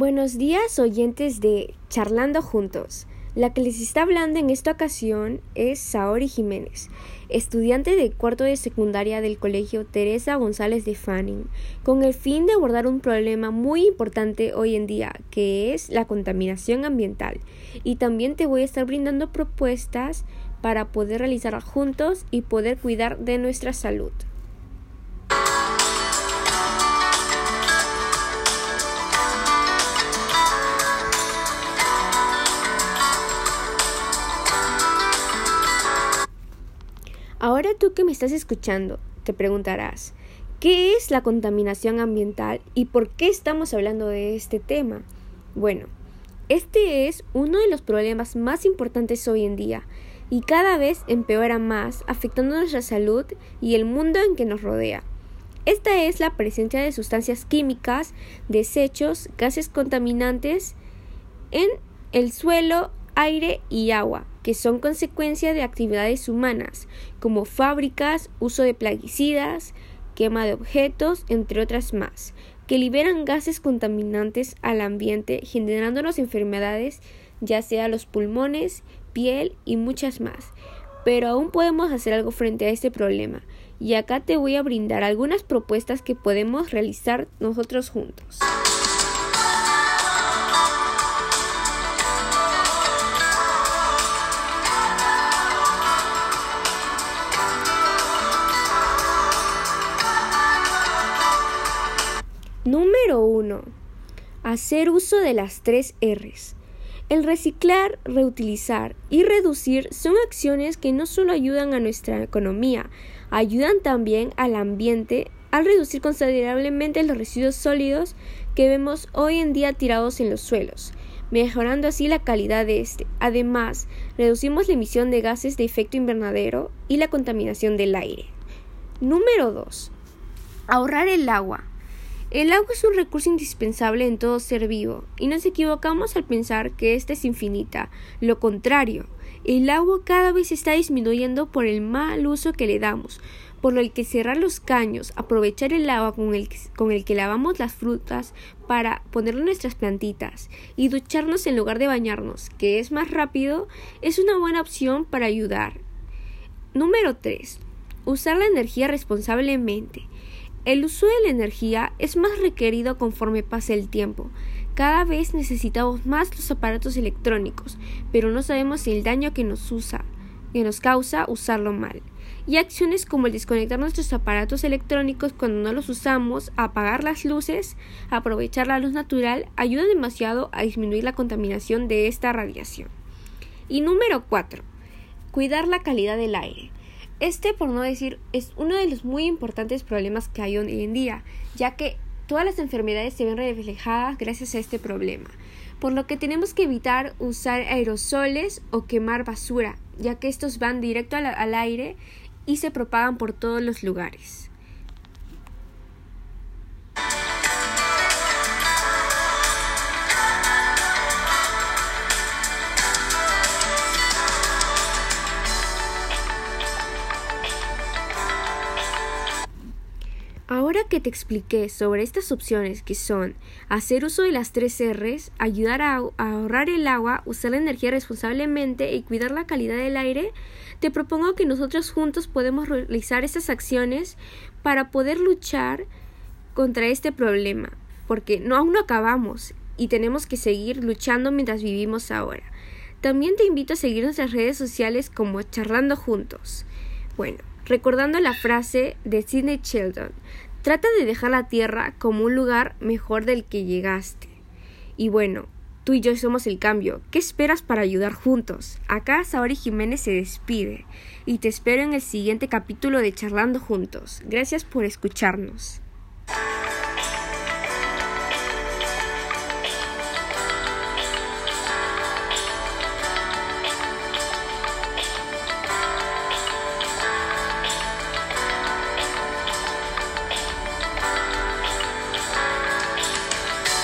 Buenos días oyentes de Charlando Juntos. La que les está hablando en esta ocasión es Saori Jiménez, estudiante de cuarto de secundaria del Colegio Teresa González de Fanning, con el fin de abordar un problema muy importante hoy en día, que es la contaminación ambiental. Y también te voy a estar brindando propuestas para poder realizar juntos y poder cuidar de nuestra salud. Tú que me estás escuchando, te preguntarás, ¿qué es la contaminación ambiental y por qué estamos hablando de este tema? Bueno, este es uno de los problemas más importantes hoy en día y cada vez empeora más, afectando nuestra salud y el mundo en que nos rodea. Esta es la presencia de sustancias químicas, desechos, gases contaminantes en el suelo, aire y agua, que son consecuencia de actividades humanas, como fábricas, uso de plaguicidas, quema de objetos, entre otras más, que liberan gases contaminantes al ambiente, generándonos enfermedades, ya sea los pulmones, piel y muchas más. Pero aún podemos hacer algo frente a este problema, y acá te voy a brindar algunas propuestas que podemos realizar nosotros juntos. Número 1. Hacer uso de las tres Rs. El reciclar, reutilizar y reducir son acciones que no solo ayudan a nuestra economía, ayudan también al ambiente al reducir considerablemente los residuos sólidos que vemos hoy en día tirados en los suelos, mejorando así la calidad de este. Además, reducimos la emisión de gases de efecto invernadero y la contaminación del aire. Número 2. Ahorrar el agua. El agua es un recurso indispensable en todo ser vivo, y nos equivocamos al pensar que ésta es infinita. Lo contrario, el agua cada vez está disminuyendo por el mal uso que le damos, por lo que cerrar los caños, aprovechar el agua con el, con el que lavamos las frutas para ponerlo en nuestras plantitas y ducharnos en lugar de bañarnos, que es más rápido, es una buena opción para ayudar. Número 3. Usar la energía responsablemente. El uso de la energía es más requerido conforme pase el tiempo. Cada vez necesitamos más los aparatos electrónicos, pero no sabemos el daño que nos usa, que nos causa usarlo mal. Y acciones como el desconectar nuestros aparatos electrónicos cuando no los usamos, apagar las luces, aprovechar la luz natural, ayuda demasiado a disminuir la contaminación de esta radiación. Y número 4. Cuidar la calidad del aire. Este, por no decir, es uno de los muy importantes problemas que hay hoy en día, ya que todas las enfermedades se ven reflejadas gracias a este problema, por lo que tenemos que evitar usar aerosoles o quemar basura, ya que estos van directo al, al aire y se propagan por todos los lugares. Ahora que te expliqué sobre estas opciones que son hacer uso de las tres R's, ayudar a, ahorrar el agua, usar la energía responsablemente y cuidar la calidad del aire, te propongo que nosotros juntos podemos realizar estas acciones para poder luchar contra este problema, porque no aún no acabamos y tenemos que seguir luchando mientras vivimos ahora. También te invito a seguir nuestras redes sociales como Charlando Juntos. Bueno, recordando la frase de Sidney Sheldon, trata de dejar la tierra como un lugar mejor del que llegaste. Y bueno, tú y yo somos el cambio. ¿Qué esperas para ayudar juntos? Acá Saori Jiménez se despide y te espero en el siguiente capítulo de Charlando Juntos. Gracias por escucharnos.